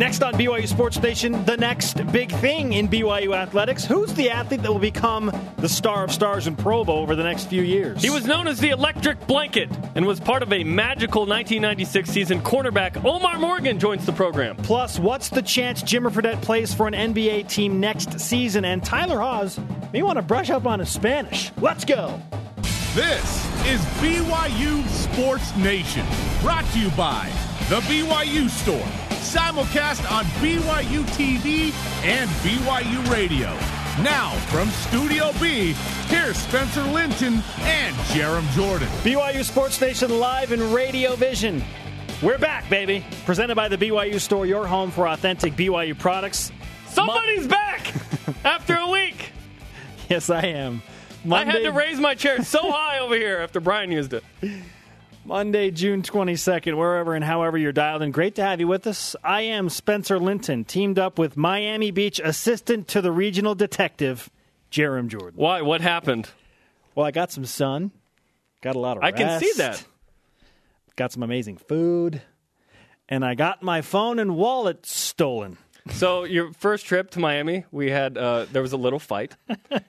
Next on BYU Sports Nation, the next big thing in BYU athletics. Who's the athlete that will become the star of stars in Provo over the next few years? He was known as the Electric Blanket and was part of a magical 1996 season. Cornerback Omarr Morgan joins the program. Plus, what's the chance Jimmer Fredette plays for an NBA team next season? And Tyler Haws may want to brush up on his Spanish. Let's go. This is BYU Sports Nation, brought to you by The BYU Store simulcast on BYU TV and BYU Radio. Now, from Studio B, here's Spencer Linton and Jarom Jordan. BYU Sports Nation live in Radio Vision. We're back, baby. Presented by the BYU Store, your home for authentic BYU products. Somebody's Mo- back after a week. Yes, I am. Monday- I had to raise my chair so high over here after Brian used it. Monday, June 22nd, wherever and however you're dialed in. Great to have you with us. I am Spencer Linton, teamed up with Miami Beach assistant to the regional detective, Jarom Jordan. Why? What happened? Well, I got some sun, got a lot of rain. I can see that. Got some amazing food, and I got my phone and wallet stolen. So your first trip to Miami, we had uh, there was a little fight,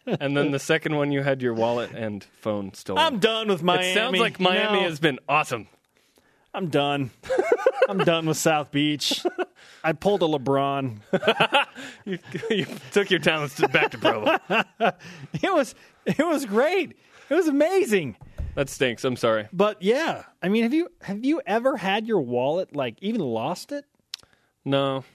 and then the second one, you had your wallet and phone stolen. I'm done with Miami. It sounds like Miami know, has been awesome. I'm done. I'm done with South Beach. I pulled a LeBron. you, you, took your talents back to Provo. it was it was great. It was amazing. That stinks. I'm sorry, but yeah. I mean, have you have you ever had your wallet like even lost it? No.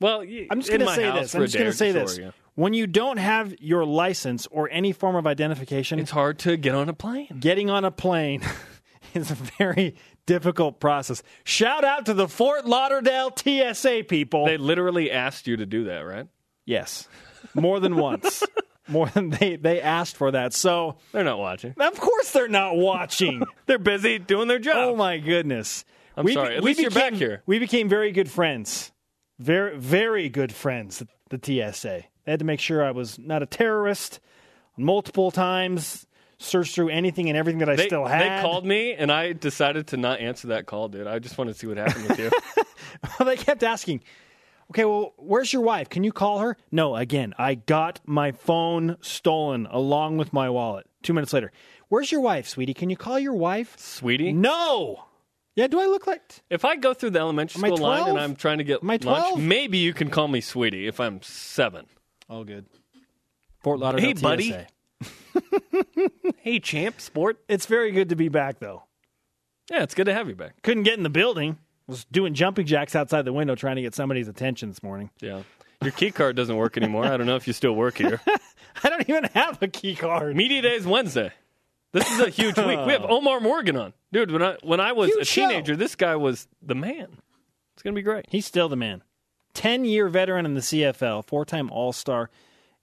Well, I'm just going to say this. I'm just going to say this. Yeah. When you don't have your license or any form of identification, it's hard to get on a plane. Getting on a plane is a very difficult process. Shout out to the Fort Lauderdale TSA people. They literally asked you to do that, right? Yes. More than once. More than they they asked for that. So they're not watching. Of course they're not watching. they're busy doing their job. Oh my goodness. I'm we, sorry. At least became, you're back here. We became very good friends very very good friends the TSA. They had to make sure I was not a terrorist multiple times. Search through anything and everything that I they, still had. They called me, and I decided to not answer that call, dude. I just wanted to see what happened with you. well, they kept asking, okay, well, where's your wife? Can you call her? No, again, I got my phone stolen along with my wallet. Two minutes later, where's your wife, sweetie? Can you call your wife? Sweetie? No. Yeah, do I look like? If I go through the elementary school line and I'm trying to get Am I lunch, maybe you can call me sweetie if I'm seven. All good. Fort Lauderdale. Hey, buddy. hey, champ, sport. It's very good to be back, though. Yeah, it's good to have you back. Couldn't get in the building. Was doing jumping jacks outside the window trying to get somebody's attention this morning. Yeah. Your key card doesn't work anymore. I don't know if you still work here. I don't even have a key card. Media Day is Wednesday. This is a huge week. We have Omarr Morgan on, dude. When I when I was huge a teenager, show. this guy was the man. It's gonna be great. He's still the man. Ten year veteran in the CFL, four time All Star.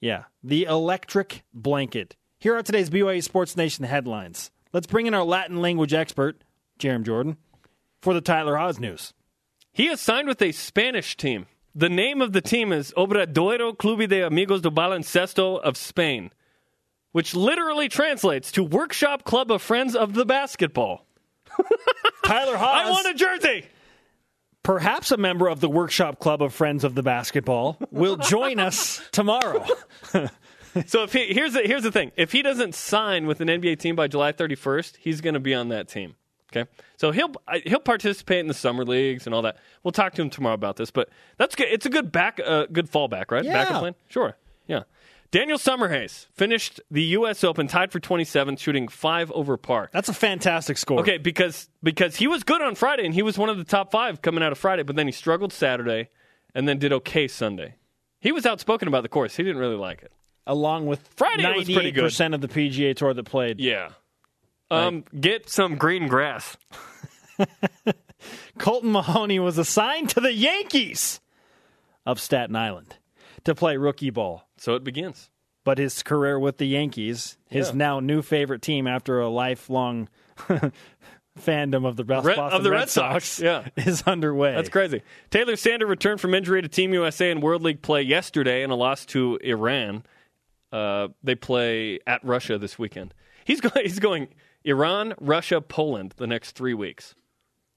Yeah, the electric blanket. Here are today's BYU Sports Nation headlines. Let's bring in our Latin language expert, Jarom Jordan, for the Tyler Haws news. He has signed with a Spanish team. The name of the team is Obradoiro Clube de Amigos do Baloncesto of Spain which literally translates to Workshop Club of Friends of the Basketball. Tyler Haws. I want a jersey. Perhaps a member of the Workshop Club of Friends of the Basketball will join us tomorrow. so if he, here's the, here's the thing: if he doesn't sign with an NBA team by July 31st, he's going to be on that team. Okay, so he'll he'll participate in the summer leagues and all that. We'll talk to him tomorrow about this, but that's good. It's a good back, uh, good fallback, right? Yeah. Backup plan. Sure. Yeah. Daniel Summerhays finished the U.S. Open tied for 27th, shooting five over par. That's a fantastic score. Okay, because because he was good on Friday and he was one of the top five coming out of Friday, but then he struggled Saturday and then did okay Sunday. He was outspoken about the course. He didn't really like it. Along with Friday, ninety-eight percent of the PGA Tour that played. Yeah. Um, right. Get some green grass. Colton Mahoney was assigned to the Yankees of Staten Island to play rookie ball. So it begins. But his career with the Yankees, his yeah. now new favorite team after a lifelong fandom of the Red, of the Red, Red Sox, Sox, yeah. is underway. That's crazy. Taylor Sander returned from injury to Team USA in World League play yesterday in a loss to Iran. Uh, they play at Russia this weekend. He's going. He's going Iran, Russia, Poland the next three weeks.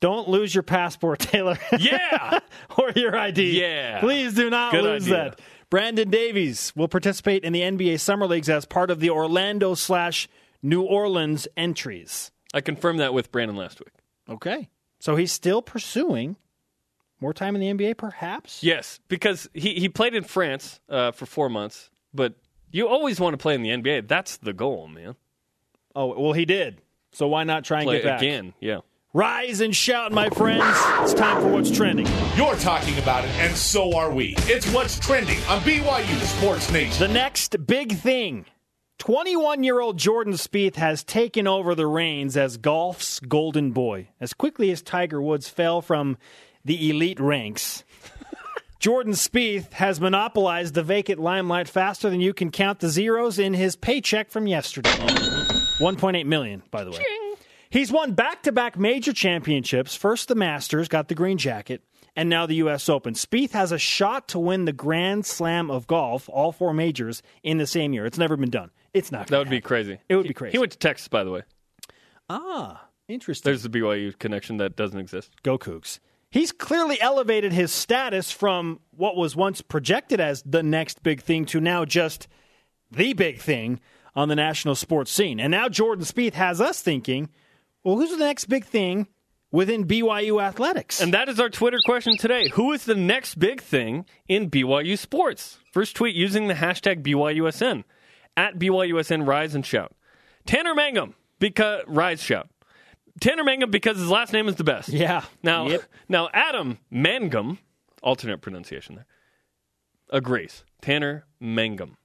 Don't lose your passport, Taylor. Yeah. or your ID. Yeah. Please do not Good lose idea. that. Brandon Davies will participate in the NBA Summer Leagues as part of the Orlando slash New Orleans entries. I confirmed that with Brandon last week. Okay. So he's still pursuing more time in the NBA, perhaps? Yes, because he, he played in France uh, for four months, but you always want to play in the NBA. That's the goal, man. Oh, well, he did. So why not try and Play get back? again. Yeah. Rise and shout, my friends. It's time for what's trending. You're talking about it, and so are we. It's what's trending on BYU Sports Nation. The next big thing 21 year old Jordan Spieth has taken over the reins as golf's golden boy. As quickly as Tiger Woods fell from the elite ranks, Jordan Spieth has monopolized the vacant limelight faster than you can count the zeros in his paycheck from yesterday. 1.8 million, by the way. He's won back to back major championships. First the Masters, got the green jacket, and now the U.S. Open. Spieth has a shot to win the Grand Slam of golf, all four majors, in the same year. It's never been done. It's not. That would be crazy. It would He- be crazy. He went to Texas, by the way. Ah, interesting. There's the BYU connection that doesn't exist. Go Cougs. He's clearly elevated his status from what was once projected as the next big thing to now just the big thing on the national sports scene. And now Jordan Spieth has us thinking, well, who's the next big thing within BYU athletics? And that is our Twitter question today. Who is the next big thing in BYU sports? First tweet using the hashtag BYUSN. At BYUSN, rise and shout. Tanner Mangum, because rise shout. Tanner Mangum because his last name is the best. yeah. Now, Yep. now Adam Mangum, alternate pronunciation there, agrees. Tanner Mangum.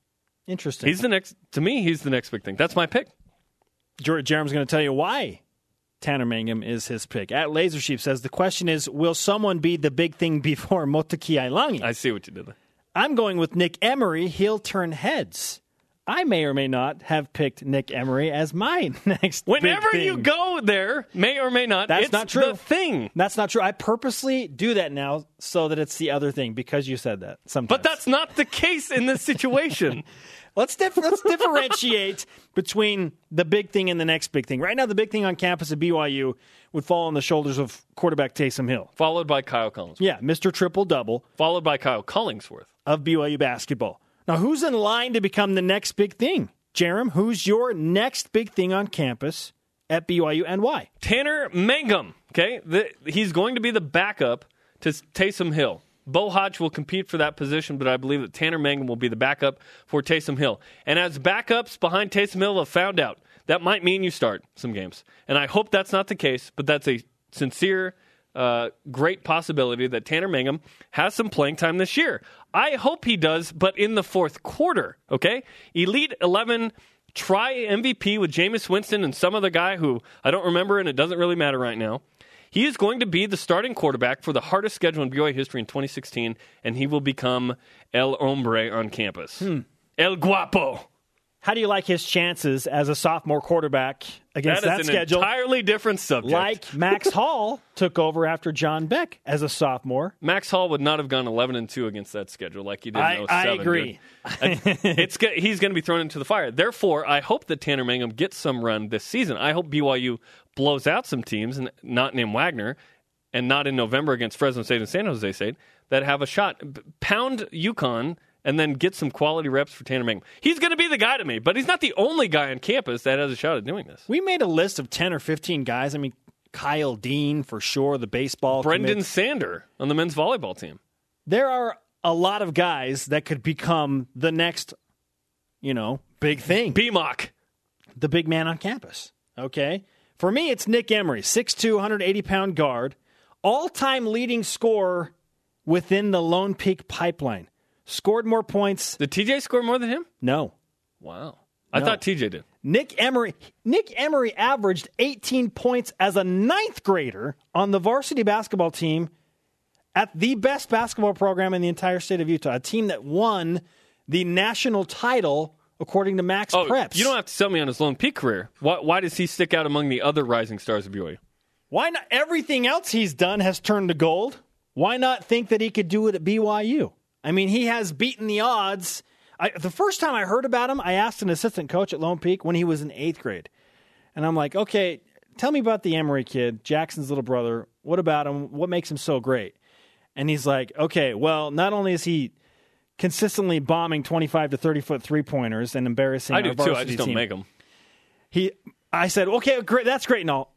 Interesting. He's the next. To me, he's the next big thing. That's my pick. Jer- Jarom's going to tell you why Tanner Mangum is his pick. At Laser Sheep says the question is, will someone be the big thing before Motekiai Langi? I see what you did there. I'm going with Nick Emery. He'll turn heads. I may or may not have picked Nick Emery as my next. Whenever you go there, may or may not. That's not true. The thing. that's not true. I purposely do that now so that it's the other thing because you said that. Sometimes, But that's not the case in this situation. let's dif- let's differentiate between the big thing and the next big thing. Right now, the big thing on campus at BYU would fall on the shoulders of quarterback Taysom Hill. followed by Kyle Collins. Yeah, Mr. Triple Double Followed by Kyle Collingsworth. of BYU basketball. Now, who's in line to become the next big thing? Jarom, who's your next big thing on campus at BYU and why? Tanner Mangum. Okay, the, he's going to be the backup to Taysom Hill. Beau Hoge will compete for that position, but I believe that Tanner Mangum will be the backup for Taysom Hill. And as backups behind Taysom Hill have found out, that might mean you start some games. And I hope that's not the case, but that's a sincere, uh, great possibility that Tanner Mangum has some playing time this year. I hope he does, but in the fourth quarter, okay? Elite 11 try MVP with Jameis Winston and some other guy who I don't remember, and it doesn't really matter right now. He is going to be the starting quarterback for the hardest schedule in BYU history in 2016, and he will become El Hombre on campus. Hmm. El Guapo. How do you like his chances as a sophomore quarterback against That that, is an schedule? entirely different subject. like Max Hall took over after John Beck as a sophomore. Max Hall would not have gone 11 and 2 against that schedule like he did I- I oh agree. it's he's going to be thrown into the fire. Therefore, I hope that Tanner Mangum gets some run this season. I hope BYU blows out some teams, and not named Wagner, and not in November against Fresno State and San Jose State that have a shot. Pound UConn and then get some quality reps for Tanner Mangum. He's going to be the guy to me, but he's not the only guy on campus that has a shot at doing this. We made a list of 10 or 15 guys. I mean, Kyle Dean for sure, the baseball. Brendan commit. Sander on the men's volleyball team. There are a lot of guys that could become the next, you know, big thing. BMOC. the big man on campus. Okay? For me, it's Nick Emery, 6'2, 180 pound guard, all time leading scorer within the Lone Peak pipeline. Scored more points. Did TJ score more than him? No. Wow. I No. thought TJ did. Nick Emery Nick Emery averaged 18 points as a ninth grader on the varsity basketball team at the best basketball program in the entire state of Utah, a team that won the national title according to Max Oh, Preps. you don't have to sell me on his Lone Peak career. Why, why does he stick out among the other rising stars of BYU? Why not? Everything else he's done has turned to gold. Why not think that he could do it at BYU? I mean, he has beaten the odds. I, the first time I heard about him, I asked an assistant coach at Lone Peak when he was in eighth grade. And I'm like, okay, tell me about the Emery kid, Jackson's little brother. What about him? What makes him so great? And he's like, okay, well, not only is he consistently bombing 25 to 30 foot three pointers and embarrassing I do too. I just don't team. make them. He, I said, okay, great, that's great and all.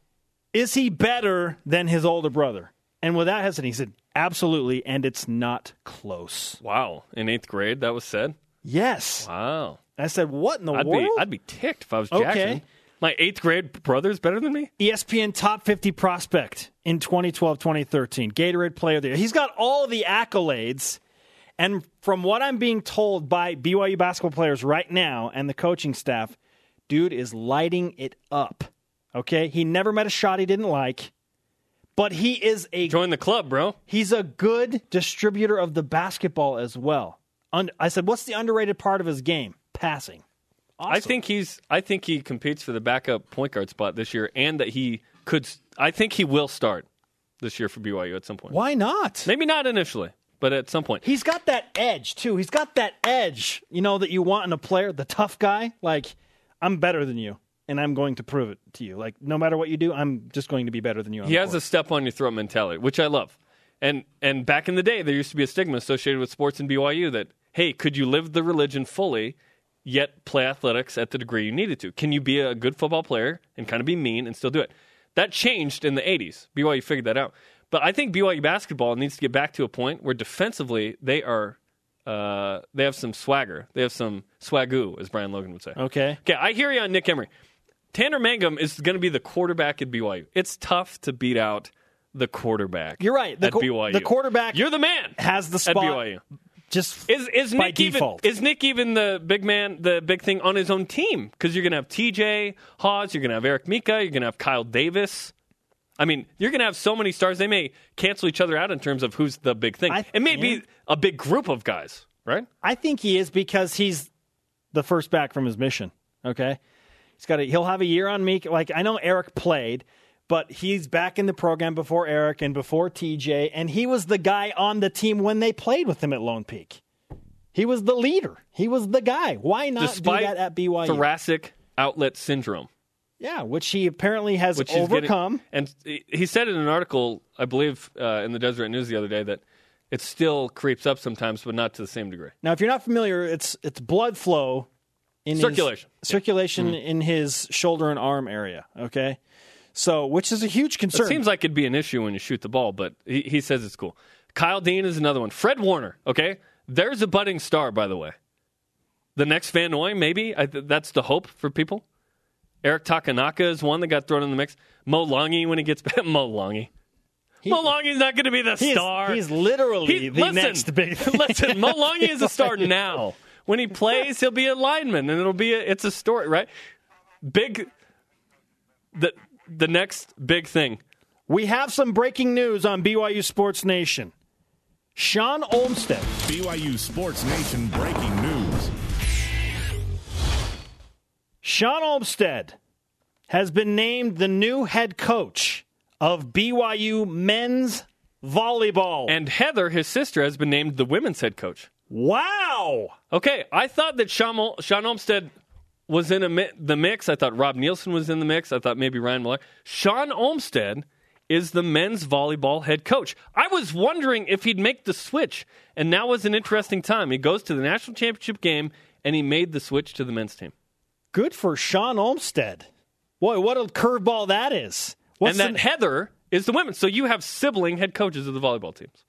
Is he better than his older brother? And without hesitation, he said, absolutely, and it's not close. Wow. In eighth grade, that was said. Yes. Wow. I said, what in the I'd world? be I'd be ticked if I was Okay. Jackson. My eighth grade brother's better than me. ESPN top 50 prospect in 2012 2013, Gatorade Player of the Year. He's got all the accolades. And from what I'm being told by BYU basketball players right now and the coaching staff, dude is lighting it up. Okay? He never met a shot he didn't like, but he is a Join the club, bro. he's a good distributor of the basketball as well. Un- I said, what's the underrated part of his game? Passing. I think he's. I think he competes for the backup point guard spot this year, and that he could. I think he will start this year for BYU at some point. Why not? Maybe not initially, but at some point. He's got that edge too. He's got that edge, you know, that you want in a player, the tough guy. Like, I'm better than you, and I'm going to prove it to you. Like, no matter what you do, I'm just going to be better than you. He has a step on your throat mentality, which I love. And and back in the day, there used to be a stigma associated with sports in BYU that hey, could you live the religion fully, yet play athletics at the degree you needed to? Can you be a good football player and kind of be mean and still do it? That changed in the '80s. BYU figured that out. But I think BYU basketball needs to get back to a point where defensively they are. Uh, they have some swagger. They have some swagoo, as Brian Logan would say. okay. Okay, I hear you on Nick Emery. Tanner Mangum is going to be the quarterback at BYU. It's tough to beat out the quarterback. You're right. The at qu- BYU, the quarterback You're the man. has the spot at BYU. just Is is by Nick even is Nick even the big man, the big thing on his own team? Because you're going to have T.J. Haws, you're going to have Eric Mika, you're going to have Kyle Davis. I mean, you're going to have so many stars. They may cancel each other out in terms of who's the big thing. I- it may yeah. be a big group of guys, right? I think he is because he's the first back from his mission. Okay, he's got a, he'll have a year on me. Like I know Eric played, but he's back in the program before Eric and before TJ, and he was the guy on the team when they played with him at Lone Peak. He was the leader. He was the guy. Why not Despite do that at BYU? thoracic outlet syndrome. Yeah, which he apparently has which he's getting- overcome. and he- said in an article, I believe, uh, in the Deseret News the other day, that it still creeps up sometimes, but not to the same degree. Now, if you're not familiar, it's it's blood flow in his- Circulation. Mm-hmm. circulation in his shoulder and arm area. Okay, so which is a huge It concern. seems like it'd be an issue when you shoot the ball, but he, he says it's cool. Kyle Dean is another one. Fred Warner, okay? There's a budding star, by the way. The next Van Noy, maybe? I, that's the hope for people. Eric Takanaka is one that got thrown in the mix. Mo Langi when he gets back. Mo Langi. Mo Langi's not going to be the He is- star. he's literally He- the listen, next big thing. listen, Mo Langi is a star now. When he plays, he'll be a lineman, and it'll be a, it's a story, right? Big. The the next big thing. We have some breaking news on BYU Sports Nation. Shawn Olmstead, BYU Sports Nation breaking news. Shawn Olmstead has been named the new head coach of BYU men's volleyball. And Heather, his sister, has been named the women's head coach. wow! Okay, I thought that Shawn, Ol- Shawn Olmstead was in a mi- the mix. I thought Rob Nielsen was in the mix. I thought maybe Ryan Miller. Shawn Olmstead is the men's volleyball head coach. I was wondering if he'd make the switch, and now was an interesting time. He goes to the national championship game, and he made the switch to the men's team. Good for Shawn Olmstead. Boy, what a curveball that is. What's and that the- Heather is the women. So you have sibling head coaches of the volleyball teams.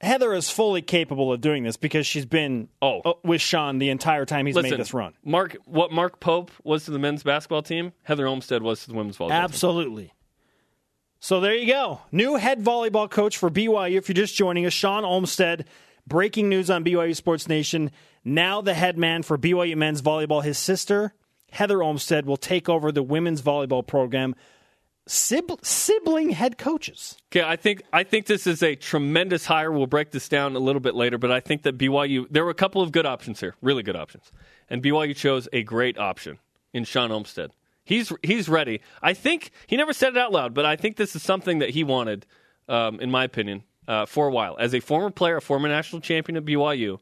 Heather is fully capable of doing this because she's been Oh. uh, with Shawn the entire time he's Listen, made this run. Mark, what Mark Pope was to the men's basketball team, Heather Olmstead was to the women's volleyball team. Absolutely. So there you go. New head volleyball coach for BYU. If you're just joining us, Shawn Olmstead. Breaking news on BYU Sports Nation. Now the head man for BYU men's volleyball. His sister, Heather Olmstead, will take over the women's volleyball program. Sib- sibling head coaches. Okay, I think I think this is a tremendous hire. We'll break this down a little bit later, but I think that BYU there were a couple of good options here, really good options, and BYU chose a great option in Shawn Olmstead. He's he's ready. I think he never said it out loud, but I think this is something that he wanted, um, in my opinion, uh, for a while. As a former player, a former national champion at BYU,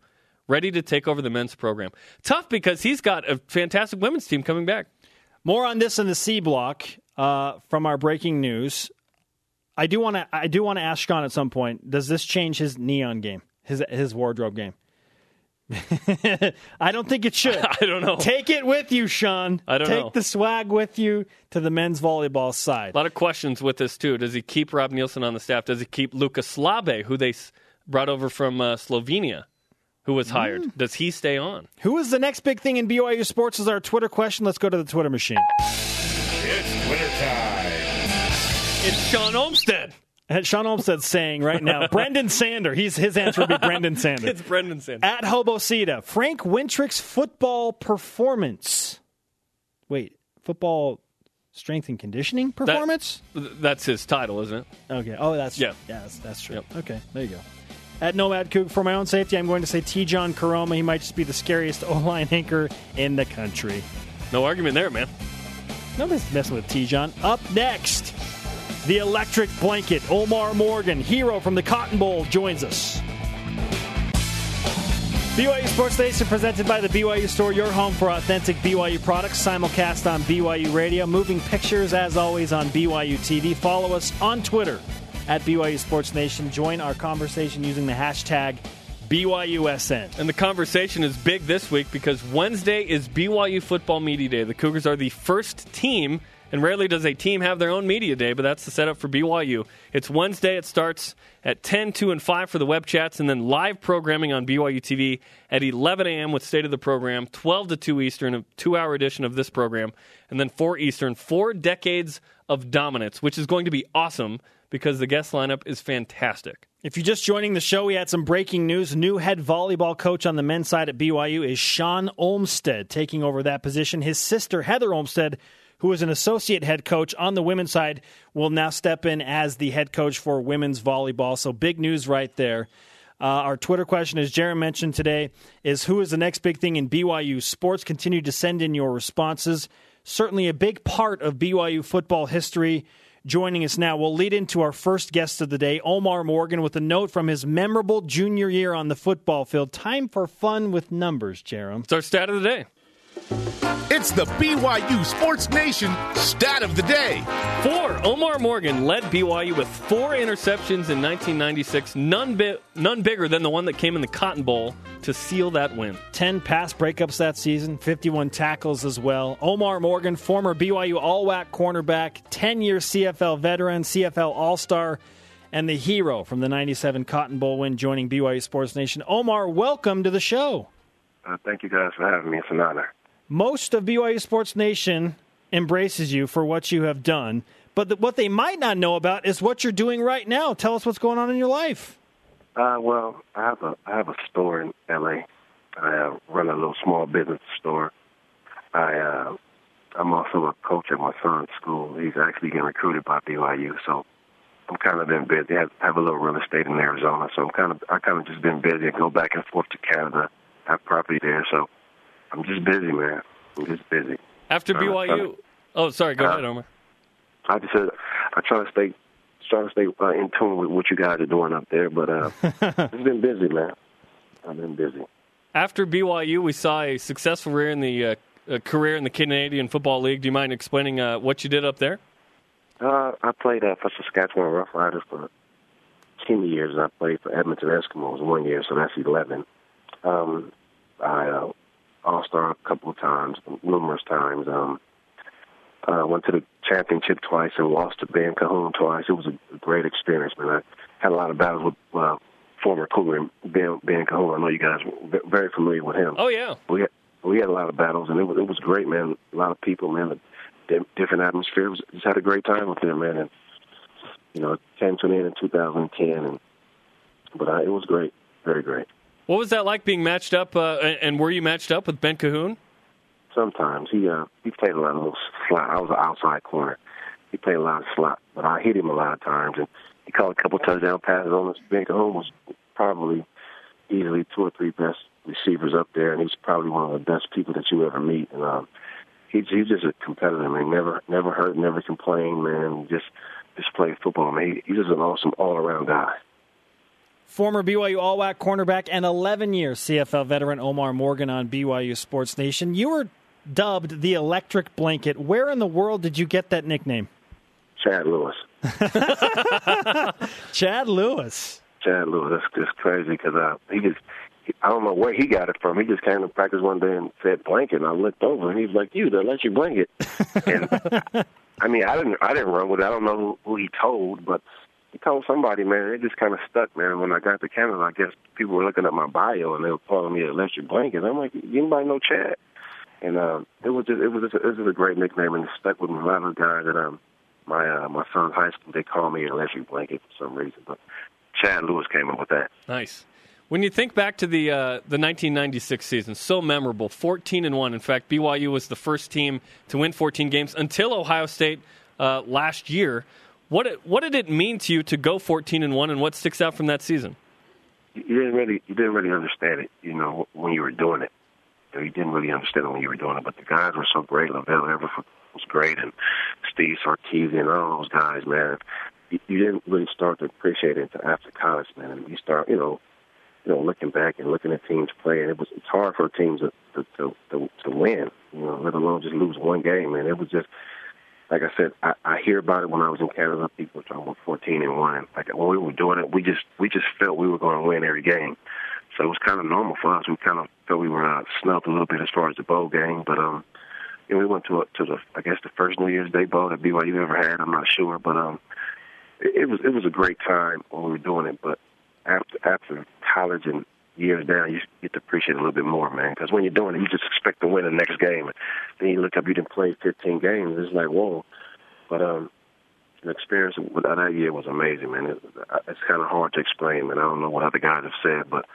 ready to take over the men's program. Tough because he's got a fantastic women's team coming back. More on this in the C block. uh, from our breaking news. I do want to. I do want to ask Shawn at some point. Does this change his neon game? His his wardrobe game? I don't think it should. I don't know. Take it with you, Shawn. I don't know. Take know. the swag with you to the men's volleyball side. A lot of questions with this too. Does he keep Rob Nielsen on the staff? Does he keep Lucas Slabe, who they brought over from uh, Slovenia, who was hired? Mm. Does he stay on? Who is the next big thing in BYU sports? Is our Twitter question. Let's go to the Twitter machine. It's Twitter time. It's Shawn Olmstead. And Shawn Olmstead's saying right now, Brendan Sander. He's his answer would be Brendan Sander. It's Brendan Sander At Hobosita, Frank Wintrich's football performance. Wait, football strength and conditioning performance? That's his title, isn't it? okay. Oh, that's Yeah. Yeah, that's, that's true. Yep. Okay, there you go. At Nomad Cook, for my own safety, I'm going to say Tejan Koroma. He might just be the scariest O line anchor in the country. No argument there, man. Nobody's messing with T. John. Up next, the electric blanket. Omarr Morgan, hero from the Cotton Bowl, joins us. BYU Sports Nation presented by the BYU Store, your home for authentic BYU products. Simulcast on BYU Radio. Moving pictures, as always, on BYU TV. Follow us on Twitter at BYU Sports Nation. Join our conversation using the hashtag BYUSN. And the conversation is big this week because Wednesday is BYU Football Media Day. The Cougars are the first team, and rarely does a team have their own media day, but that's the setup for BYU. It's Wednesday. It starts at 10, 2, and 5 for the web chats, and then live programming on BYU TV at 11 a.m. with State of the Program, 12 to 2 Eastern, a two hour edition of this program, and then 4 Eastern. Four decades of dominance, which is going to be awesome because the guest lineup is fantastic. If you're just joining the show, we had some breaking news. New head volleyball coach on the men's side at BYU is Shawn Olmstead, taking over that position. His sister, Heather Olmstead, who is an associate head coach on the women's side, will now step in as the head coach for women's volleyball. So big news right there. Uh, our Twitter question, as Jarom mentioned today, is who is the next big thing in BYU sports? Continue to send in your responses. Certainly a big part of BYU football history. Joining us now, we'll lead into our first guest of the day, Omarr Morgan, with a note from his memorable junior year on the football field. Time for fun with numbers, Jarom. It's our stat of the day. It's the BYU Sports Nation stat of the day. Four. Omarr Morgan led BYU with four interceptions in 1996, none, bi- none bigger than the one that came in the Cotton Bowl to seal that win. 10 pass breakups that season, 51 tackles as well. Omarr Morgan, former BYU All WAC cornerback, 10 year CFL veteran, CFL All Star, and the hero from the 97 Cotton Bowl win, joining BYU Sports Nation. Omarr, welcome to the show. Uh, thank you guys for having me. It's an honor. Most of BYU Sports Nation embraces you for what you have done, but the, what they might not know about is what you're doing right now. Tell us what's going on in your life. Uh, well, I have a I have a store in L.A. I uh, run a little small business store. I uh, I'm also a coach at my son's school. He's actually getting recruited by BYU, so I'm kind of been busy. I have, a little real estate in Arizona, so I'm kind of I kind of just been busy. I go back and forth to Canada. I have property there, so I'm just busy, man. I'm just busy. After BYU. Oh, sorry. Go uh, ahead, Omarr. I just said I try to stay try to stay uh, in tune with what you guys are doing up there, but uh, it's been busy, man. I've been busy. After BYU, we saw a successful career in the uh, career in the Canadian Football League. Do you mind explaining uh, what you did up there? Uh, I played uh, for Saskatchewan Roughriders for ten years, and I played for Edmonton Eskimos one year, so that's eleven. Um, I uh, All Star a couple of times, numerous times. Um, uh, went to the championship twice and lost to Ben Cahoon twice. It was a great experience, man. I had a lot of battles with uh, former Cougar Ben, ben Cahoon. I know you guys were very familiar with him. Oh yeah. we had, we had a lot of battles, and it was it was great, man. A lot of people, man. di- Different atmospheres. Just had a great time with them, man. And you know, it came to an end in 2010, and but uh, it was great, very great. What was that like being matched up? Uh, and were you matched up with Ben Cahoon? Sometimes he uh he played a lot of little slot. I was an outside corner. He played a lot of slot, but I hit him a lot of times, and he caught a couple touchdown passes on us. Ben Cahoon was probably easily two or three best receivers up there, and he's probably one of the best people that you ever meet. And um, he's he's just a competitor, man. Never never hurt, never complained, man. Just just played football, man. He, he's just an awesome all around guy. Former BYU All WAC cornerback and 11 year CFL veteran Omarr Morgan on BYU Sports Nation. You were dubbed the Electric Blanket. Where in the world did you get that nickname? Chad Lewis. Chad Lewis. Chad Lewis. That's just crazy because uh, he just. I don't know where he got it from. He just came to practice one day and said blanket, and I looked over and he's was like, "You, the electric blanket." and I mean, I didn't, I didn't run with it. I don't know who he told, but he told somebody, man. It just kind of stuck, man. When I got to Canada, I guess people were looking at my bio and they were calling me electric blanket. I'm like, anybody know Chad? And um, it was just, it was, just, it was a great nickname, and it stuck with me. A lot of guys that um, my uh, my son's high school, they call me electric blanket for some reason, but Chad Lewis came up with that. Nice. When you think back to the uh, the 1996 season, so memorable, 14 and one. In fact, BYU was the first team to win 14 games until Ohio State uh, last year. What what did it mean to you to go 14 and one, and what sticks out from that season? You didn't really you didn't really understand it, you know, when you were doing it. You didn't really understand it when you were doing it, but the guys were so great. LaVell Edwards was great, and Steve Sarkisian and all those guys, man. You, you didn't really start to appreciate it until after college, man. And you start, you know, you know, looking back and looking at teams play, and it was it's hard for teams to to to, to, to win, you know, let alone just lose one game. Man, it was just like I said, I, I hear about it when I was in Canada. People were talking about 14 and one. Like when we were doing it, we just we just felt we were going to win every game. So it was kind of normal for us. We kind of felt we were uh, snubbed a little bit as far as the bowl game, but um, you know, we went to a, to the I guess the first New Year's Day bowl that BYU ever had. I'm not sure, but um, it, it was it was a great time when we were doing it. But after after college and years down, you get to appreciate it a little bit more, man. Because when you're doing it, you just expect to win the next game. Then you look up, you didn't play 15 games. It's like whoa. But um, the experience with that year was amazing, man. It, it's kind of hard to explain, man. I don't know what other guys have said, but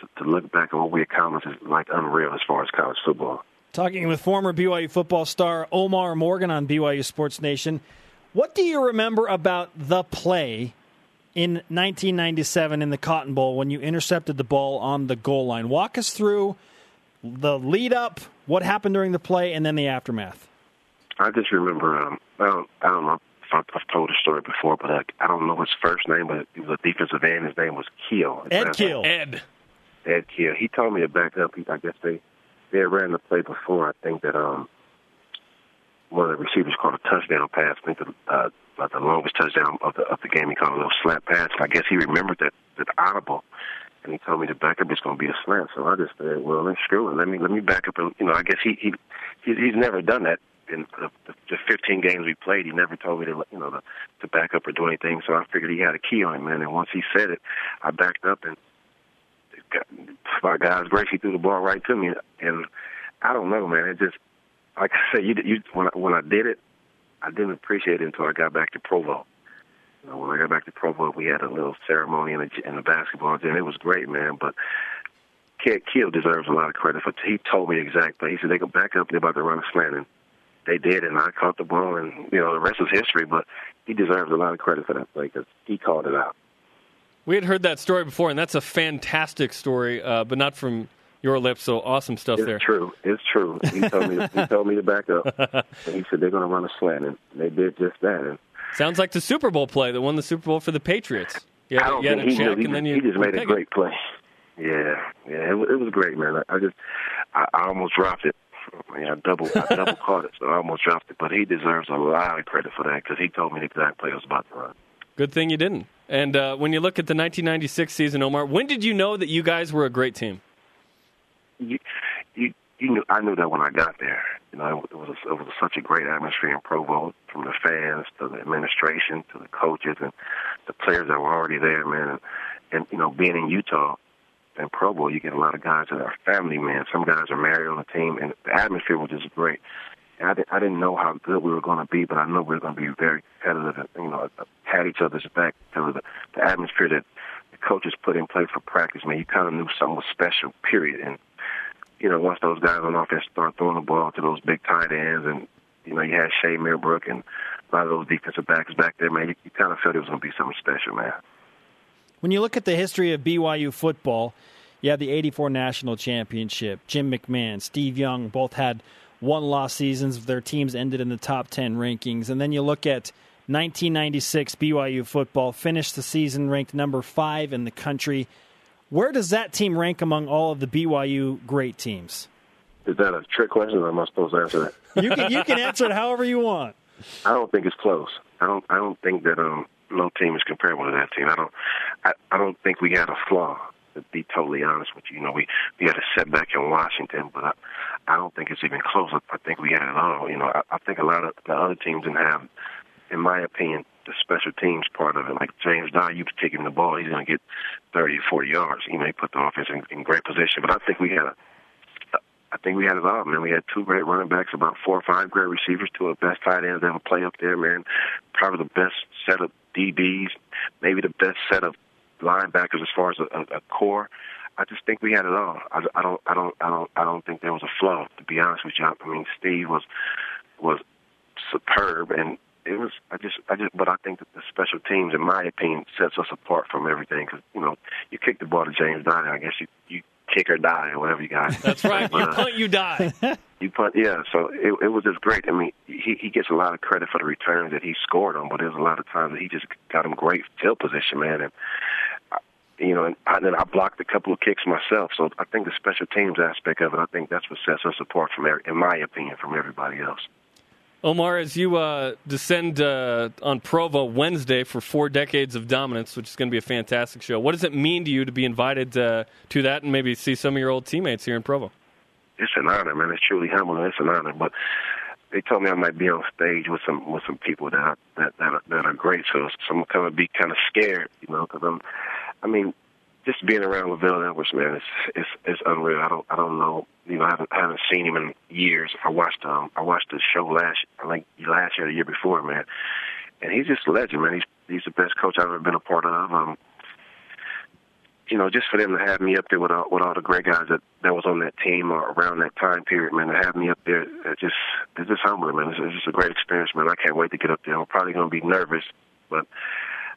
to, to look back at what we accomplished is like unreal as far as college football. Talking with former BYU football star Omarr Morgan on BYU Sports Nation. What do you remember about the play in 1997 in the Cotton Bowl when you intercepted the ball on the goal line? Walk us through the lead up, what happened during the play, and then the aftermath. I just remember, um, I, don't, I don't know if I've told the story before, but I, I don't know his first name, but he was a defensive end. His name was Keel. Ed Keel. Ed. Ed Keel. He told me to back up. He, I guess they they had ran the play before. I think that um one of the receivers called a touchdown pass. I think the uh, about the longest touchdown of the of the game. He called a little slant pass. I guess he remembered that that audible, and he told me to back up. It's going to be a slant. So I just said, well, then screw it. Let me let me back up. You know, I guess he he he's, he's never done that in the, the 15 games we played. He never told me to you know to, to back up or do anything. So I figured he had a key on him, man. And once he said it, I backed up and by God's grace, he threw the ball right to me. And I don't know, man. It just like I said, you, you when I, when I did it, I didn't appreciate it until I got back to Provo. You know, when I got back to Provo, we had a little ceremony in the, in the basketball gym. It was great, man. But Keel deserves a lot of credit for. He told me exactly. He said they go back up. They're about to run a slant, and they did. And I caught the ball, and you know the rest is history. But he deserves a lot of credit for that play because he called it out. We had heard that story before, and that's a fantastic story, uh, but not from your lips. So awesome stuff it's there. It's true. It's true. He told me. he told me to back up. And he said they're going to run a slant, and they did just that. And Sounds like the Super Bowl play that won the Super Bowl for the Patriots. You had, I don't you had think a he, check, he, and then you he just made a great it. play. Yeah, yeah, it, was- it was great, man. I, I just, I, I almost dropped it. Yeah, I double, I double caught it, so I almost dropped it. But he deserves a lot of credit for that because he told me the exact play I was about to run. Good thing you didn't. And uh, when you look at the 1996 season, Omarr, when did you know that you guys were a great team? You, you, you knew, I knew that when I got there. You know, it was it was such a great atmosphere in Provo, from the fans to the administration to the coaches and the players that were already there, man. And, and you know, being in Utah and Provo, you get a lot of guys that are family, man. Some guys are married on the team, and the atmosphere was just great. And I, didn't, I didn't know how good we were going to be, but I know we were going to be very competitive and, you know, had each other's back because of the, the atmosphere that the coaches put in place for practice, man. You kind of knew something was special, period. And you know, once those guys on offense start throwing the ball to those big tight ends, and you know, you had Shay Muirbrook and a lot of those defensive backs back there, man, you, you kind of felt it was going to be something special, man. When you look at the history of BYU football, you have the 84 national championship. Jim McMahon, Steve Young both had one loss seasons. Their teams ended in the top 10 rankings. And then you look at 1996 BYU football, finished the season ranked number five in the country. Where does that team rank among all of the BYU great teams? Is that a trick question, or am I supposed to answer that? You can you can answer it however you want. I don't think it's close. I don't. I don't think that um no team is comparable to that team. I don't. I, I don't think we had a flaw. To be totally honest with you, you know, we we had a setback in Washington, but I, I don't think it's even close. I think we had it all. You know, I, I think a lot of the other teams didn't have, in my opinion, the special teams part of it. Like James Dye, you him the ball, he's going to get 30 or 40 yards. He put the offense in, in great position. But I think we had a I think we had it all, man. We had two great running backs, about four or five great receivers, two of the best tight ends ever play up there, man. Probably the best set of DBs, maybe the best set of linebackers as far as a, a, a core. I just think we had it all. I, I don't, I don't, I don't, I don't think there was a flaw. To be honest with you, I mean, Steve was was superb, and it was. I just, I just, but I think that the special teams, in my opinion, sets us apart from everything. Because you know, you kick the ball to James Dye, I guess you you kick or die or whatever you got. That's right. But, You uh, punt, you die. you punt, yeah. So it, it was just great. I mean, he he gets a lot of credit for the returns that he scored on, but there's a lot of times that he just got him great field position, man. And uh, you know, and, I, and I blocked a couple of kicks myself. So I think the special teams aspect of it, I think that's what sets us apart from, every, in my opinion, from everybody else. Omarr, as you uh, descend uh, on Provo Wednesday for four decades of dominance, which is going to be a fantastic show, what does it mean to you to be invited uh, to that and maybe see some of your old teammates here in Provo? It's an honor, man. It's truly humbling. It's an honor, but they told me I might be on stage with some with some people that I, that that are, that are great. So, so I'm kind of be kind of scared, you know, because I'm. I mean, just being around LaVell Edwards, man, it's it's it's unreal. I don't I don't know, you know, I haven't I haven't seen him in years. I watched um I watched the show last I think last year, the year before, man, and he's just a legend, man. He's he's the best coach I've ever been a part of. Um, you know, just for them to have me up there with all, with all the great guys that that was on that team or around that time period, man, to have me up there, it just it's just humbling, man. It's, it's just a great experience, man. I can't wait to get up there. I'm probably to be nervous, but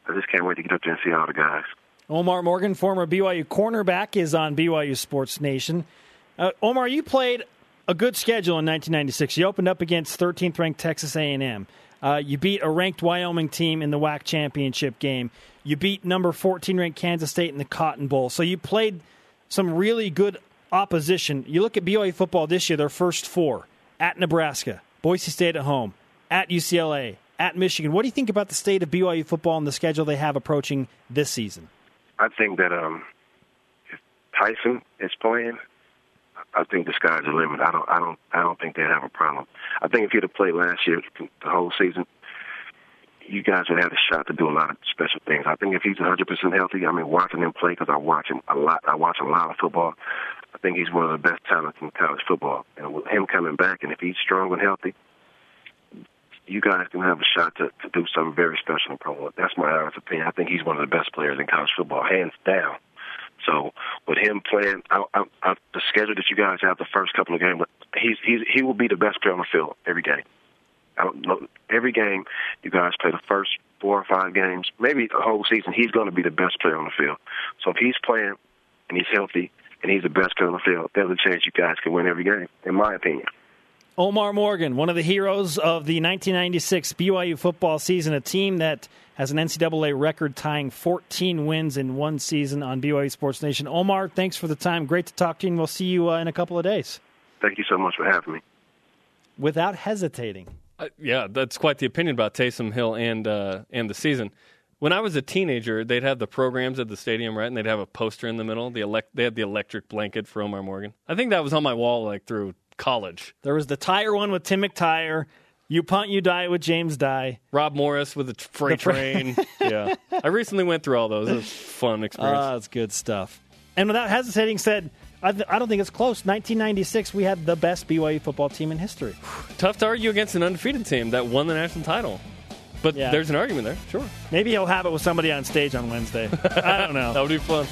I just can't wait to get up there and see all the guys. Omarr Morgan, former BYU cornerback, is on BYU Sports Nation. Uh, Omarr, you played a good schedule in 1996. You opened up against 13th ranked Texas A&M. Uh, you beat a ranked Wyoming team in the WAC championship game. You beat number 14 ranked Kansas State in the Cotton Bowl. So you played some really good opposition. You look at BYU football this year; their first four at Nebraska, Boise State at home, at UCLA, at Michigan. What do you think about the state of BYU football and the schedule they have approaching this season? I think that um, if Tyson is playing, I think the sky's the limit. I don't, I don't, I don't think they'd have a problem. I think if he'd have played last year, the whole season, you guys would have a shot to do a lot of special things. I think if he's 100% healthy, I mean, watching him play because I watch him a lot. I watch a lot of football. I think he's one of the best talents in college football. And with him coming back, and if he's strong and healthy, you guys can have a shot to, to do something very special in Provo. That's my honest opinion. I think he's one of the best players in college football, hands down. So with him playing, I, I, I, the schedule that you guys have, the first couple of games, he's, he's he will be the best player on the field every game. I don't know, every game you guys play the first four or five games, maybe the whole season, he's going to be the best player on the field. So if he's playing and he's healthy and he's the best player on the field, there's a chance you guys can win every game, in my opinion. Omarr Morgan, one of the heroes of the 1996 BYU football season, a team that has an NCAA record tying 14 wins in one season on BYU Sports Nation. Omarr, thanks for the time. Great to talk to you, and we'll see you uh, in a couple of days. Thank you so much for having me. Without hesitating. Uh, yeah, that's quite the opinion about Taysom Hill and uh, and the season. When I was a teenager, they'd have the programs at the stadium, right? And they'd have a poster in the middle. The elect- they had the electric blanket for Omarr Morgan. I think that was on my wall like through college. There was the tire one with Tim McTyer. You punt, you die with James Dye. Rob Morris with the freight train. yeah, I recently went through all those. It was a fun experience. Ah, that's good stuff. And without hesitating, said, I, th- I don't think it's close. 1996, we had the best BYU football team in history. Tough to argue against an undefeated team that won the national title. But Yeah. there's an argument there, sure. Maybe he'll have it with somebody on stage on Wednesday. I don't know. That would be fun.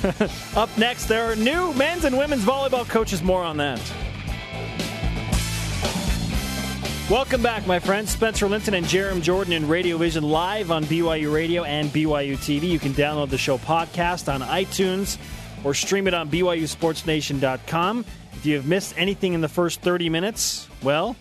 Up next, there are new men's and women's volleyball coaches. More on that. Welcome back, my friends. Spencer Linton and Jarom Jordan in Radio Vision live on BYU Radio and BYU TV. You can download the show podcast on iTunes or stream it on BYUSportsNation.com. If you have missed anything in the first 30 minutes, well,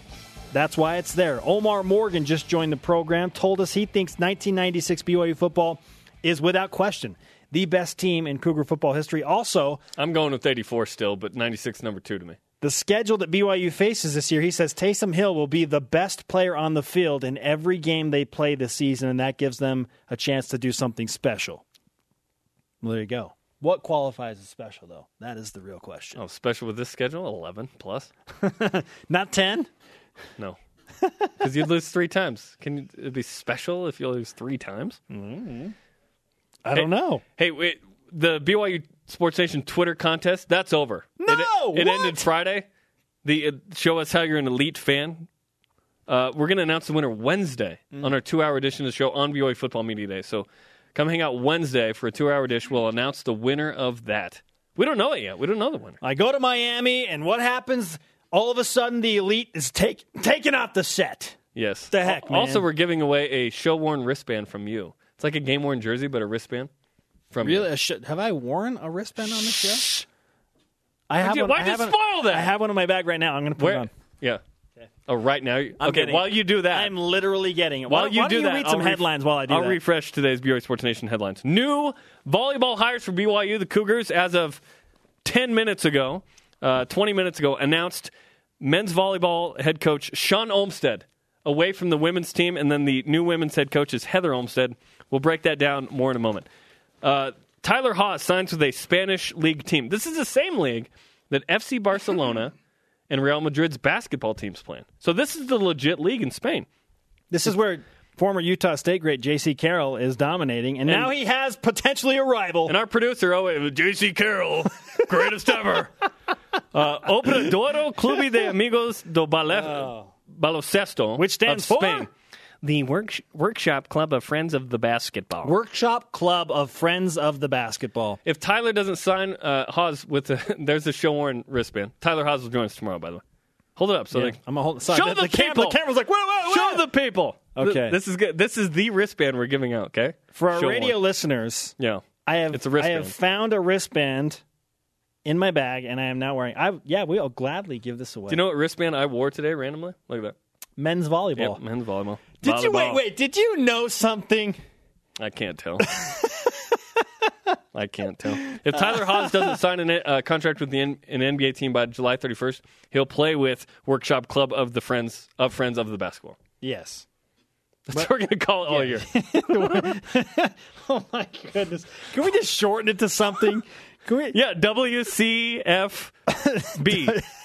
that's why it's there. Omarr Morgan just joined the program, told us he thinks 1996 BYU football is without question the best team in Cougar football history. Also, I'm going with 84 still, but 96 number two to me. The schedule that BYU faces this year, he says Taysom Hill will be the best player on the field in every game they play this season, and that gives them a chance to do something special. Well, there you go. What qualifies as special, though? That is the real question. Oh, special with this schedule, eleven plus. Not 10? No, because you'd lose three times. Can it be special if you lose three times? Mm-hmm. I don't know. Hey, wait, the BYU Sports Nation Twitter contest that's over. No! it, it ended Friday. The uh, show us how you're an elite fan. Uh, we're going to announce the winner Wednesday Mm. on our two-hour edition of the show on BYU Football Media Day. So come hang out Wednesday for a two-hour dish. We'll announce the winner of that. We don't know it yet. We don't know the winner. I go to Miami, and what happens? All of a sudden, the elite is take, taken off the set. Yes. The heck, Al- Also, we're giving away a show-worn wristband from you. It's like a game-worn jersey, but a wristband from. Really? Should- have I worn a wristband on this show? I have you- one. I you have one- spoil that? I have one in my bag right now. I'm going to put it on. Yeah. Oh, right now. I'm okay. While you do that, I'm literally getting it. While Why, you why do don't that, you read I'll some ref- headlines while I do I'll that? refresh today's BYU Sports Nation headlines. New volleyball hires for BYU. The Cougars, as of 10 minutes ago, uh, 20 minutes ago, announced men's volleyball head coach Shawn Olmstead away from the women's team, and then the new women's head coach is Heather Olmstead. We'll break that down more in a moment. Uh, Tyler Haws signs with a Spanish league team. This is the same league that FC Barcelona and Real Madrid's basketball teams play in. So this is the legit league in Spain. This is where former Utah State great Jaycee Carroll is dominating, and, now he has potentially a rival. And our producer, oh, Jaycee Carroll, greatest ever. Uh, Obradoiro Clube de Amigos do Bale- Baloncesto, Which stands for? Spain. The work- workshop club of friends of the basketball. Workshop Club of Friends of the Basketball. if Tyler doesn't sign uh, Haws with the, there's a show worn wristband. Tyler Haws will join us tomorrow, by the way. Hold it up. So Yeah, they, I'm a hold. Sorry, Show the, the the, cam- people. the camera's like, wait, wait, wait. show the people. Th- Okay. this is good. This is the wristband we're giving out. Okay, For our Show radio worn. listeners, Yeah, I have It's a wristband. I have found a wristband in my bag, and I am now wearing. I yeah, we'll gladly give this away. Do you know what wristband I wore today randomly? Look at that. men's volleyball? Yep, men's volleyball. Did you wait? Wait, did you know something? I can't tell. I can't tell. If Tyler Haws doesn't sign a uh, contract with the N- an NBA team by July 31st, he'll play with Workshop Club of the Friends of Friends of the Basketball. Yes. That's what we're going to call it all year. Oh my goodness! Can we just shorten it to something? Can we? Yeah, WCFB.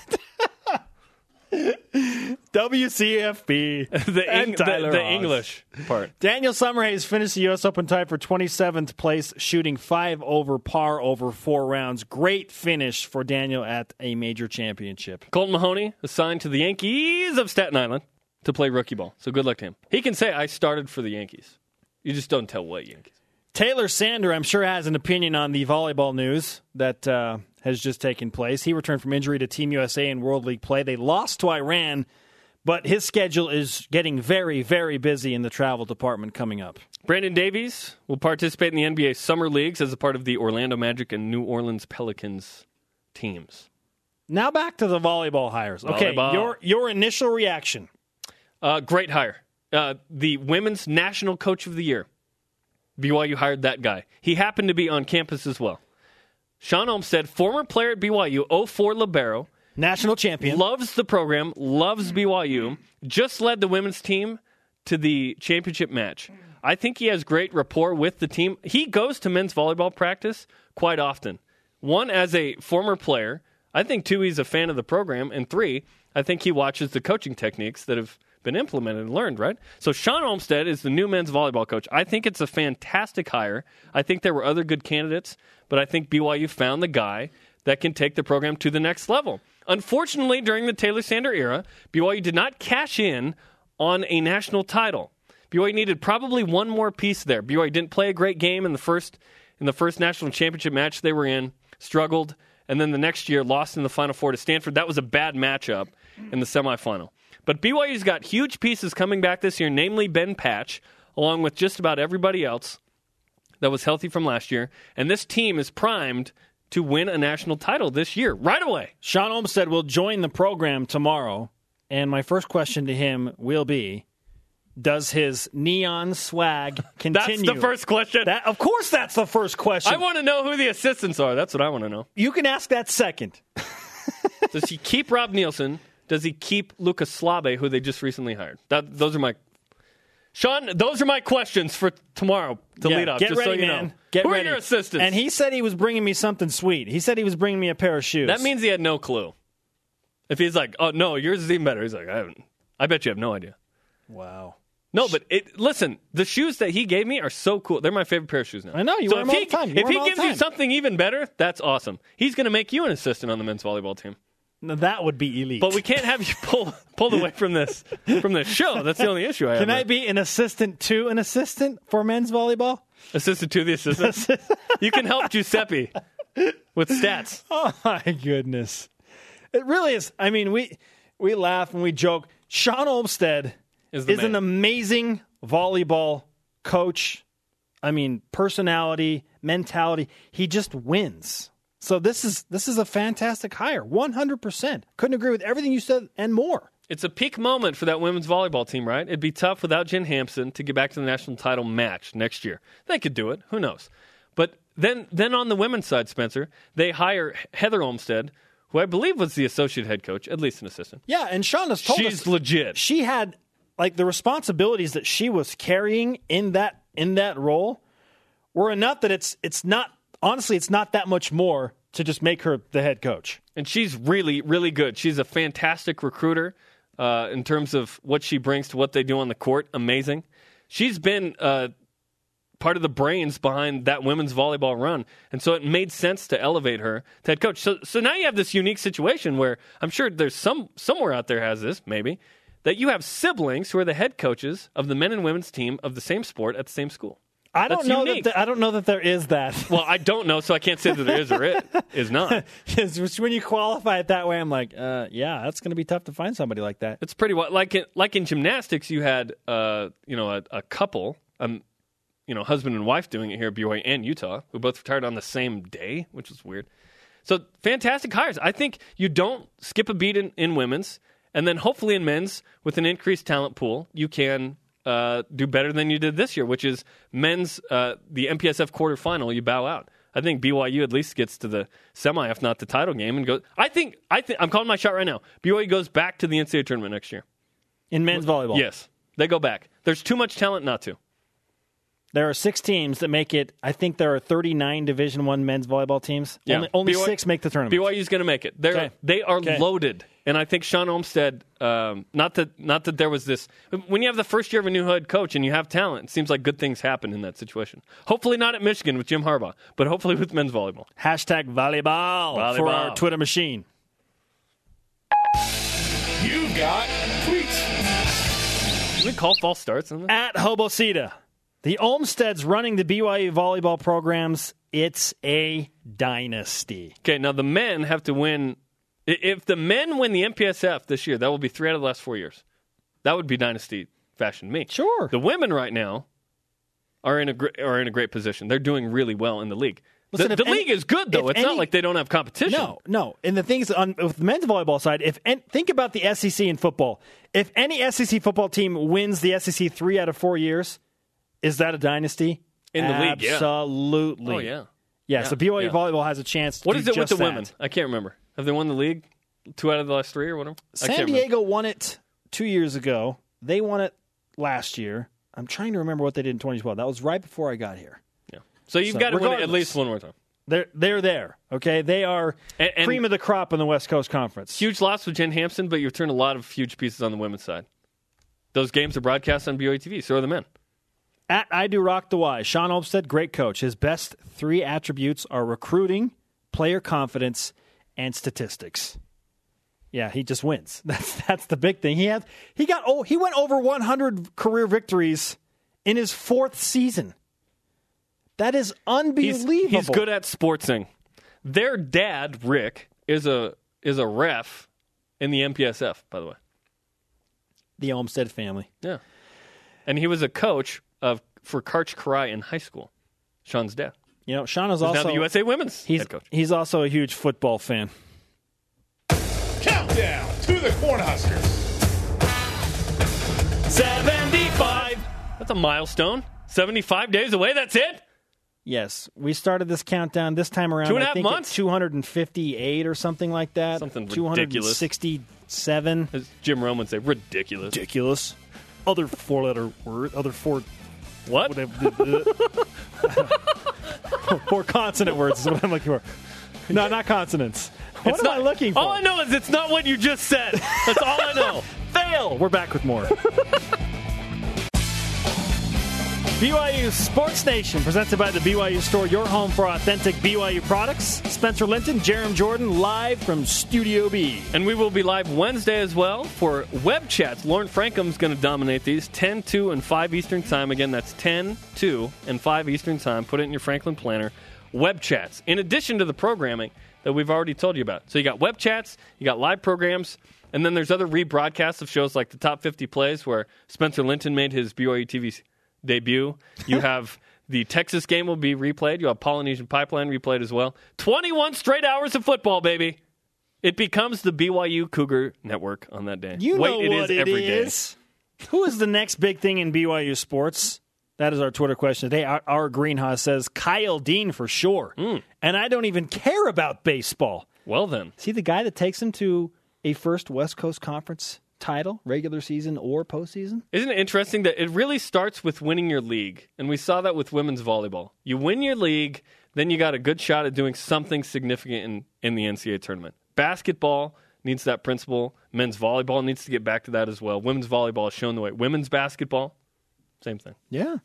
WCFB. the, Eng- the, the English part. Daniel Summerhays finished the U.S. Open tied for 27th place, shooting five over par over four rounds. Great finish for Daniel at a major championship. Colton Mahoney assigned to the Yankees of Staten Island to play rookie ball. So good luck to him. He can say, I started for the Yankees. You just don't tell what Yankees. Taylor Sander, I'm sure, has an opinion on the volleyball news that uh, has just taken place. He returned from injury to Team USA in World League play. They lost to Iran, but his schedule is getting very, very busy in the travel department coming up. Brandon Davies will participate in the NBA Summer Leagues as a part of the Orlando Magic and New Orleans Pelicans teams. Now back to the volleyball hires. Okay, Volleyball. your your initial reaction. Uh, great hire. Uh, the Women's National Coach of the Year. BYU hired that guy. He happened to be on campus as well. Shawn Olmstead, former player at BYU, 04 Libero, National champion. loves the program, loves BYU, just led the women's team to the championship match. I think he has great rapport with the team. He goes to men's volleyball practice quite often. One, as a former player, I think two, he's a fan of the program, and three, I think he watches the coaching techniques that have been implemented and learned, right? So Shawn Olmstead is the new men's volleyball coach. I think it's a fantastic hire. I think there were other good candidates, but I think BYU found the guy that can take the program to the next level. Unfortunately, during the Taylor Sander era, BYU did not cash in on a national title. BYU needed probably one more piece there. BYU didn't play a great game in the first in the first national championship match they were in, struggled, and then the next year lost in the Final Four to Stanford. That was a bad matchup in the semifinal. But BYU's got huge pieces coming back this year, namely Ben Patch, along with just about everybody else that was healthy from last year. And this team is primed to win a national title this year, right away. Shawn Olmstead will join the program tomorrow, and my first question to him will be: Does his neon swag continue? That's the first question. That, of course, that's the first question. I want to know who the assistants are. That's what I want to know. you can ask that second. Does he keep Rob Nielsen? Does he keep Lucas Slabe, who they just recently hired? That those are my Shawn. Those are my questions for tomorrow to Yeah, lead off. Get just ready, so you man. know. Get who ready. are your assistants? And he said he was bringing me something sweet. He said he was bringing me a pair of shoes. that means he had no clue. If he's like, "Oh no, yours is even better," he's like, "I haven't." I bet you have no idea. wow. No, but it, listen, the shoes that he gave me are so cool. They're my favorite pair of shoes now. I know, you so wear them all he, the time. You if he them all the gives you something even better, that's awesome. He's going to make you an assistant on the men's volleyball team. Now, that would be elite. But we can't have you pull pulled away from this from this show. That's the only issue I have. Can I be an assistant to an assistant for men's volleyball? assistant to the assistant? you can help Giuseppe with stats. Oh my goodness. It really is. I mean, we we laugh and we joke. Shawn Olmstead Is is, an amazing volleyball coach. I mean, personality, mentality. He just wins. So this is this is a fantastic hire. 100%. Couldn't agree with everything you said and more. It's a peak moment for that women's volleyball team, right? It'd be tough without Jen Hamson to get back to the national title match next year. They could do it. Who knows? But then, then on the women's side, Spencer, they hire Heather Olmstead, who I believe was the associate head coach, at least an assistant. Yeah, and Shawn has told She's us legit. she had like the responsibilities that she was carrying in that in that role were enough that it's it's not honestly it's not that much more to just make her the head coach. and she's really, really good. She's a fantastic recruiter uh, in terms of what she brings to what they do on the court. Amazing. She's been uh, part of the brains behind that women's volleyball run, and so it made sense to elevate her to head coach. So, so now you have this unique situation where I'm sure there's some somewhere out there has this maybe that you have siblings who are the head coaches of the men and women's team of the same sport at the same school. I don't That's know unique. that th- I don't know that there is that. Well, I don't know, so I can't say that there is or it is not. When you qualify it that way, I'm like, uh, yeah, that's going to be tough to find somebody like that. It's pretty wild. Like in, like in gymnastics, you had uh, you know a, a couple, um, you know, husband and wife doing it here at BYU and Utah, who both retired on the same day, which was weird. So fantastic hires. I think you don't skip a beat in, in women's, and then hopefully in men's with an increased talent pool, you can uh, do better than you did this year, which is men's uh, the MPSF quarterfinal. You bow out. I think BYU at least gets to the semi, if not the title game, and goes. I think I think I'm calling my shot right now. BYU goes back to the NCAA tournament next year. In men's volleyball, Yes, they go back. There's too much talent not to. There are six teams that make it. I think there are 39 Division One men's volleyball teams. Yeah. Only, only BYU six make the tournament. BYU's going to make it. They're Okay. they are Okay. loaded, and I think Shawn Olmstead. Um, not that not that there was this. When you have the first year of a new head coach and you have talent, it seems like good things happen in that situation. Hopefully not at Michigan with Jim Harbaugh, but hopefully with men's volleyball. Hashtag volleyball, for our Twitter machine. You got tweets. Can we call false starts on this? At Hobosita, the Olmsteads running the BYU volleyball programs. It's a dynasty. Okay, now the men have to win. If the men win the MPSF this year, that will be three out of the last four years. That would be dynasty fashion to me. Sure. The women right now are in a gr- are in a great position. They're doing really well in the league. Listen, the the any- league is good though. It's not like they don't have competition. No, no. And the things on with the men's volleyball side, if and think about the SEC in football. If any SEC football team wins the SEC three out of four years, is that a dynasty? In the league, yeah. Absolutely. Oh yeah. Yeah, so BYU yeah. volleyball has a chance to What is it with the that. women? I can't remember. Have they won the league? Two out of the last three or whatever. San can't remember. Diego won it two years ago. They won it last year. I'm trying to remember what they did in 2012. That was right before I got here. Yeah. So you've So, got to win it at least one more time. They're they're there. Okay, they are And- and- cream of the crop in the West Coast Conference. Huge loss with Jen Hamson, but you've turned a lot of huge pieces on the women's side. Those games are broadcast on BYU TV. So are the men. At I do rock the Y. Shawn Olmstead, great coach. His best three attributes are recruiting, player confidence, and statistics. Yeah, he just wins. That's that's the big thing. He had he got oh he went over 100 career victories in his fourth season. That is unbelievable. he's good at sportsing. Their dad, Rick, is a is a ref in the MPSF, by the way. the Olmstead family. Yeah. And he was a coach for Karch Kiraly in high school. Shawn's dad. You know, Shawn is He's also now the USA women's he's head coach. he's also a huge football fan. Countdown to the Cornhuskers. 75. That's a milestone. 75 days away, that's it? Yes, we started this countdown this time around. Two and a I half think months? 258 or something like that. Something ridiculous. 267. As Jim Rome would say, ridiculous. Ridiculous. Other four-letter word. Other four. What? Four consonant words is what I'm looking for. No, not consonants. What It's am not- I looking for? All I know is it's not what you just said. That's all I know. Fail. We're back with more. BYU Sports Nation, presented by the BYU Store, your home for authentic BYU products. Spencer Linton, Jarom Jordan, live from Studio B. And we will be live Wednesday as well for web chats. Lauren Frankham's going to dominate these 10, 2, and 5 Eastern Time. Again, that's 10, 2, and 5 Eastern Time. Put it in your Franklin planner. Web chats, in addition to the programming that we've already told you about. So you got web chats, you got live programs, and then there's other rebroadcasts of shows like the Top 50 Plays where Spencer Linton made his BYU TV debut. You have the Texas game will be replayed. You have Polynesian Pipeline replayed as well. 21 straight hours of football, baby. It becomes the BYU Cougar Network on that day. You Wait, know it what is it every day. is. Who is the next big thing in BYU sports? That is our Twitter question today. Our, our greenhouse says Kyle Dean for sure. Hmm. And I don't even care about baseball. Well then, Is he the guy that takes him to a first West Coast Conference title, regular season or postseason? isn't it interesting that it really starts with winning your league? And we saw that with women's volleyball. You win your league, then you got a good shot at doing something significant in, in the NCAA tournament. Basketball needs that principle. Men's volleyball needs to get back to that as well. Women's volleyball has shown the way. Women's basketball, same thing. Yeah.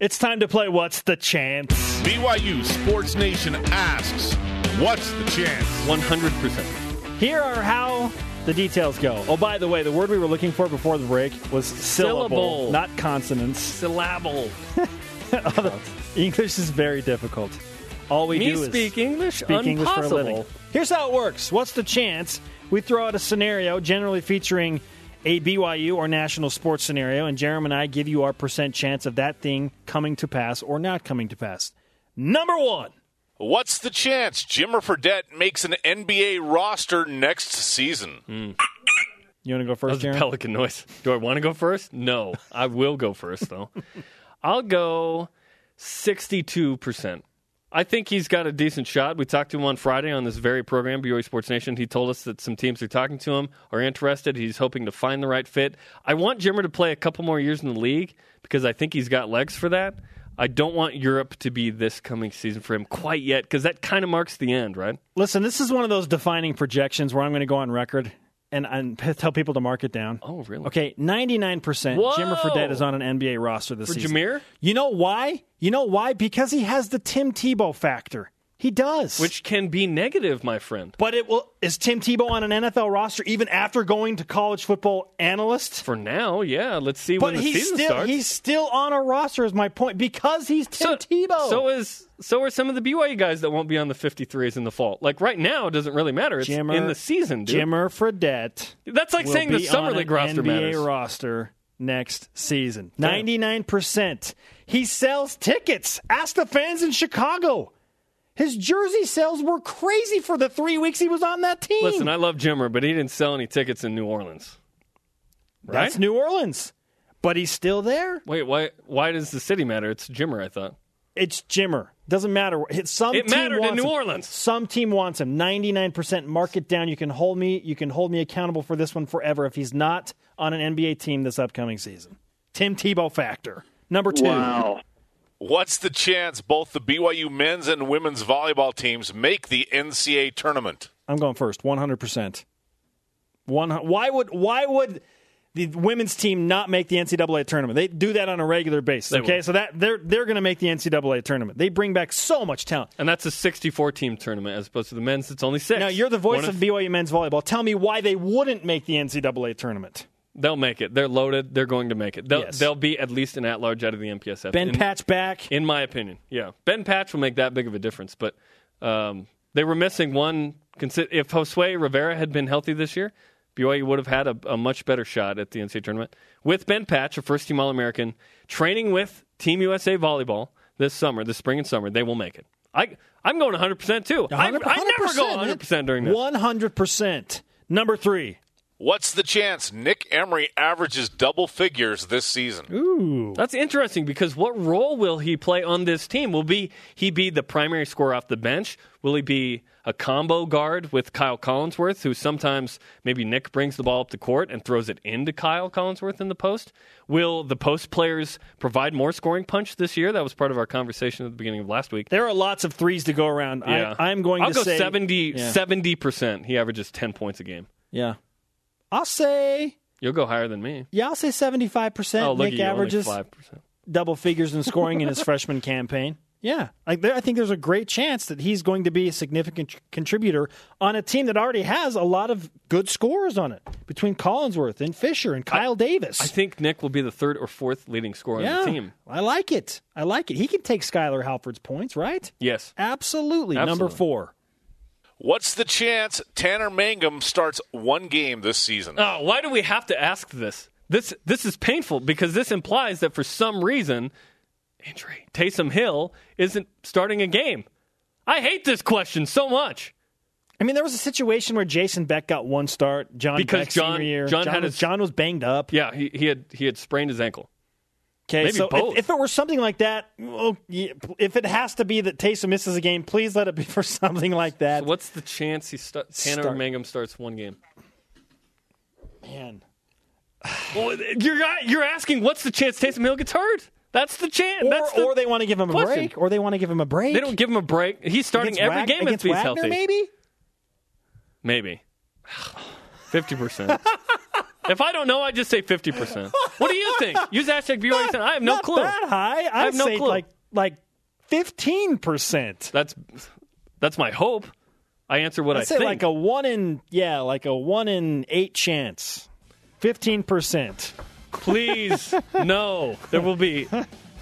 It's time to play What's the Chance? BYU Sports Nation asks, what's the chance? 100%. Here are how the details go. Oh, by the way, the word we were looking for before the break was syllable, Syllable. not consonants. Syllable. English is very difficult. All we Me do is speak English? speak English for a living. Impossible. Here's how it works. What's the chance? We throw out a scenario, generally featuring a BYU or national sports scenario, and Jeremy and I give you our percent chance of that thing coming to pass or not coming to pass. Number one. What's the chance Jimmer Fredette makes an NBA roster next season? Hmm. You want to go That first, was a pelican noise. Do I want to go first? No. I will go first, though. I'll go 62%. I think he's got a decent shot. We talked to him on Friday on this very program, BYU Sports Nation. He told us that some teams are talking to him, are interested. He's hoping to find the right fit. I want Jimmer to play a couple more years in the league because I think he's got legs for that. I don't want Europe to be this coming season for him quite yet because that kind of marks the end, right? Listen, this is one of those defining projections where I'm going to go on record and, and tell people to mark it down. Oh, really? Okay, 99% Whoa! Jimmer Fredette is on an NBA roster this For season. Jameer? You know why? You know why? Because he has the Tim Tebow factor. He does. Which can be negative, my friend. but it will is Tim Tebow on an NFL roster even after going to college football analyst? For now, yeah. Let's see But when the season still starts. he's still on a roster is my point because he's Tim so, Tebow. So is so are some of the BYU guys that won't be on the 53s in the fall. Like right now, it doesn't really matter. It's Jimmer- in the season, dude. Jimmer Fredette That's like saying the summer league roster NBA matters. roster next season. Ninety nine percent. He sells tickets. Ask the fans in Chicago. His jersey sales were crazy for the three weeks he was on that team. Listen, I love Jimmer, but he didn't sell any tickets in New Orleans. Right? That's New Orleans, but he's still there. Wait, why? Why does the city matter? It's Jimmer, I thought. It's Jimmer. Doesn't matter. Hit- Some It team mattered in wants New him. Orleans. Some team wants him. Ninety nine percent. Mark it down. You can hold me. You can hold me accountable for this one forever if he's not on an NBA team this upcoming season. Tim Tebow factor. Number two. What's the chance both the BYU men's and women's volleyball teams make the NCAA tournament? I'm going first. One hundred percent. One. Why would Why would the women's team not make the NCAA tournament? They do that on a regular basis. They okay, will. so that they're they're going to make the NCAA tournament. They bring back so much talent. And that's a 64 team tournament as opposed to the men's. It's only six. Now you're the voice One of BYU men's volleyball. Tell me why they wouldn't make the NCAA tournament. They'll make it. They're loaded. They're going to make it. They'll, Yes. they'll be at least an at large out of the MPSF. Ben in, Patch back. in my opinion, yeah, Ben Patch will make that big of a difference. But um, they were missing one. If Josue Rivera had been healthy this year, BYU would have had a, a much better shot at the NCAA tournament. With Ben Patch, a first team All American, training with Team USA volleyball this summer, this spring and summer, they will make it. I I'm going 100 percent too. I, I never go 100 percent during this. One hundred percent. Number three. What's the chance Nick Emery averages double figures this season? Ooh. That's interesting because what role will he play on this team? Will be he be the primary scorer off the bench? Will he be a combo guard with Kyle Collinsworth, who sometimes maybe Nick brings the ball up the court and throws it into Kyle Collinsworth in the post? Will the post players provide more scoring punch this year? That was part of our conversation at the beginning of last week. There are lots of threes to go around. Yeah. I, I'm going I'll to go say 70 Yeah. percent. He averages ten points a game. Yeah. I'll say You'll go higher than me. yeah, I'll say 75% Oh, Nick averages percent. double figures in scoring in his freshman campaign. Yeah, like there, I think there's a great chance that he's going to be a significant tr- contributor on a team that already has a lot of good scorers on it between Collinsworth and Fisher and Kyle Davis. I think Nick will be the third or fourth leading scorer yeah, on the team. I like it. I like it. He can take Skyler Halford's points, right? Yes. Absolutely. Number four. What's the chance Tanner Mangum starts one game this season? Oh, why do we have to ask this? This this is painful because this implies that for some reason, injury, Taysom Hill isn't starting a game. I hate this question so much. I mean, there was a situation where Jason Beck got one start. John Because Beck's John- senior year. John had was, his- John was banged up. Yeah, he, he had he had sprained his ankle. Okay, Maybe so if- both. If, it were something like that, well, yeah, if it has to be that Taysom misses a game, please let it be for something like that. What's the chance he sta- Tanner Start. Mangum starts one game? Man, Well, you're you're asking what's the chance Taysom Hill gets hurt? That's the chance. or, That's the, or they want to give him a question. break, or they want to give him a break. they don't give him a break. He's starting Against every Wag- game if against he's Wagner, healthy. Maybe Maybe. 50%. if I don't know, I just say 50%. What do you think? Use hashtag BYU. I have no not clue. that high. I'd have no say clue. like like fifteen percent. That's that's my hope. I answer what I'd I say think. like a one in yeah, like a one in eight chance. Fifteen percent. Please, no. There will be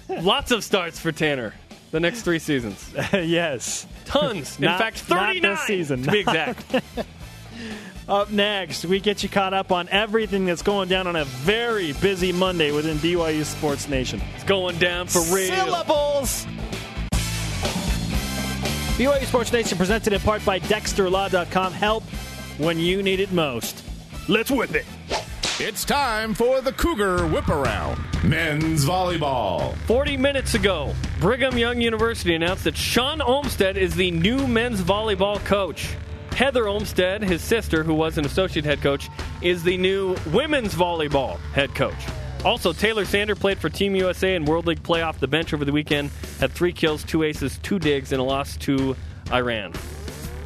lots of starts for Tanner the next three seasons. yes. Tons. In Not- fact, not 39 this season. to be exact. Up next, we get you caught up on everything that's going down on a very busy Monday within BYU Sports Nation. It's going down for real. Syllables. BYU Sports Nation presented in part by DexterLaw.com. Help when you need it most. Let's whip it. It's time for the Cougar Whip Around. Men's Volleyball. 40 minutes ago, Brigham Young University announced that Shawn Olmstead is the new men's volleyball coach. Heather Olmstead, his sister, who was an associate head coach, is the new women's volleyball head coach. Also, Taylor Sander played for Team USA in World League play off the bench over the weekend, had three kills, two aces, two digs, and a loss to Iran.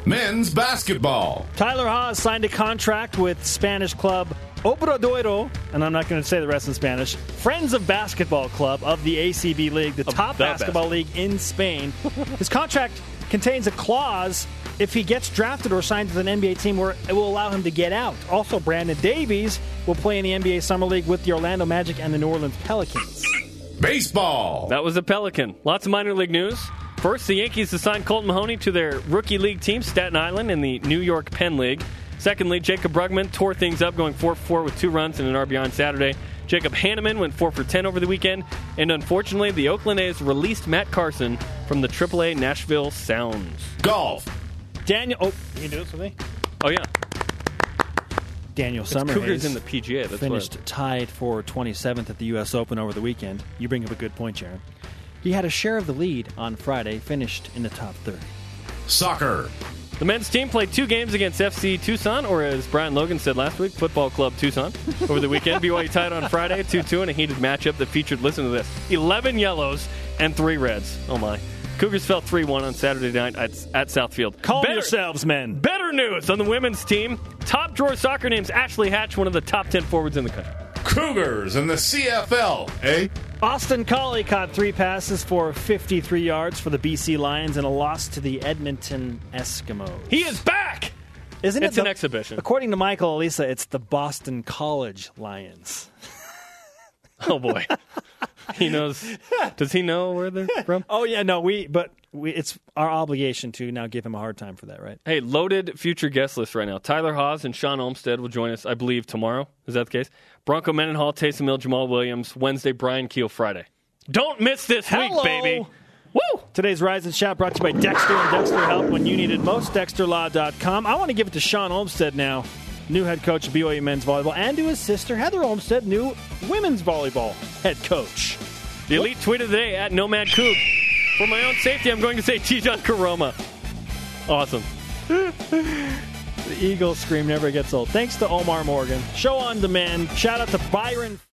Men's Basketball. Tyler Haws signed a contract with Spanish club Obradoiro, and I'm not going to say the rest in Spanish, Friends of Basketball Club of the ACB League, the top the basketball league in Spain. His contract contains a clause if he gets drafted or signed with an NBA team where it will allow him to get out. Also, Brandon Davies will play in the NBA Summer League with the Orlando Magic and the New Orleans Pelicans. Baseball. That was a Pelican. Lots of minor league news. First, the Yankees assigned Colton Mahoney to their rookie league team, Staten Island, in the New York Penn League. Secondly, Jacob Brugman tore things up, going 4 for 4 with two runs and an RBI on Saturday. Jacob Hanneman went 4 for 10 over the weekend. And unfortunately, the Oakland A's released Matt Carson from the AAA Nashville Sounds. Golf. Daniel, oh, you do this with me? Oh, yeah. Daniel It's Summerhays. Cougars in the PGA. That's finished what. tied for 27th at the U.S. Open over the weekend. You bring up a good point, Jarom. He had a share of the lead on Friday, finished in the top 30. Soccer. The men's team played two games against FC Tucson, or as Brian Logan said last week, Football Club Tucson. Over the weekend, BYU tied on Friday 2 2 in a heated matchup that featured, listen to this, 11 yellows and 3 reds. Oh my. Cougars fell 3 1 on Saturday night at, at Southfield. Calm Better- yourselves, men. Better news on the women's team. Top drawer soccer names Ashley Hatch, one of the top 10 forwards in the country. Cougars in the CFL. Eh? Austin Collie caught three passes for 53 yards for the BC Lions in a loss to the Edmonton Eskimos. He is back! Isn't It's it an exhibition. According to Michael Elisa, it's the Boston College Lions. Oh boy. he knows. Does he know where they're from? Oh yeah, no, we but we, it's our obligation to now give him a hard time for that, right? Hey, loaded future guest list right now. Tyler Haws and Shawn Olmstead will join us, I believe, tomorrow. Is that the case? Bronco Mendenhall, Taysom Hill, Jamaal Williams. Wednesday, Brian Keel, Friday. Don't miss this Hello. week, baby. Woo! Today's Rise and Shout brought to you by Dexter and Dexter Help when you need it most. DexterLaw.com. I want to give it to Shawn Olmstead now. New head coach of BYU men's volleyball, and to his sister Heather Olmstead, new women's volleyball head coach. The elite tweet of the day at Nomad Coop. For my own safety, I'm going to say Tejan Koroma. Awesome. The Eagle scream never gets old. Thanks to Omarr Morgan. Show on demand. Shout out to Byron.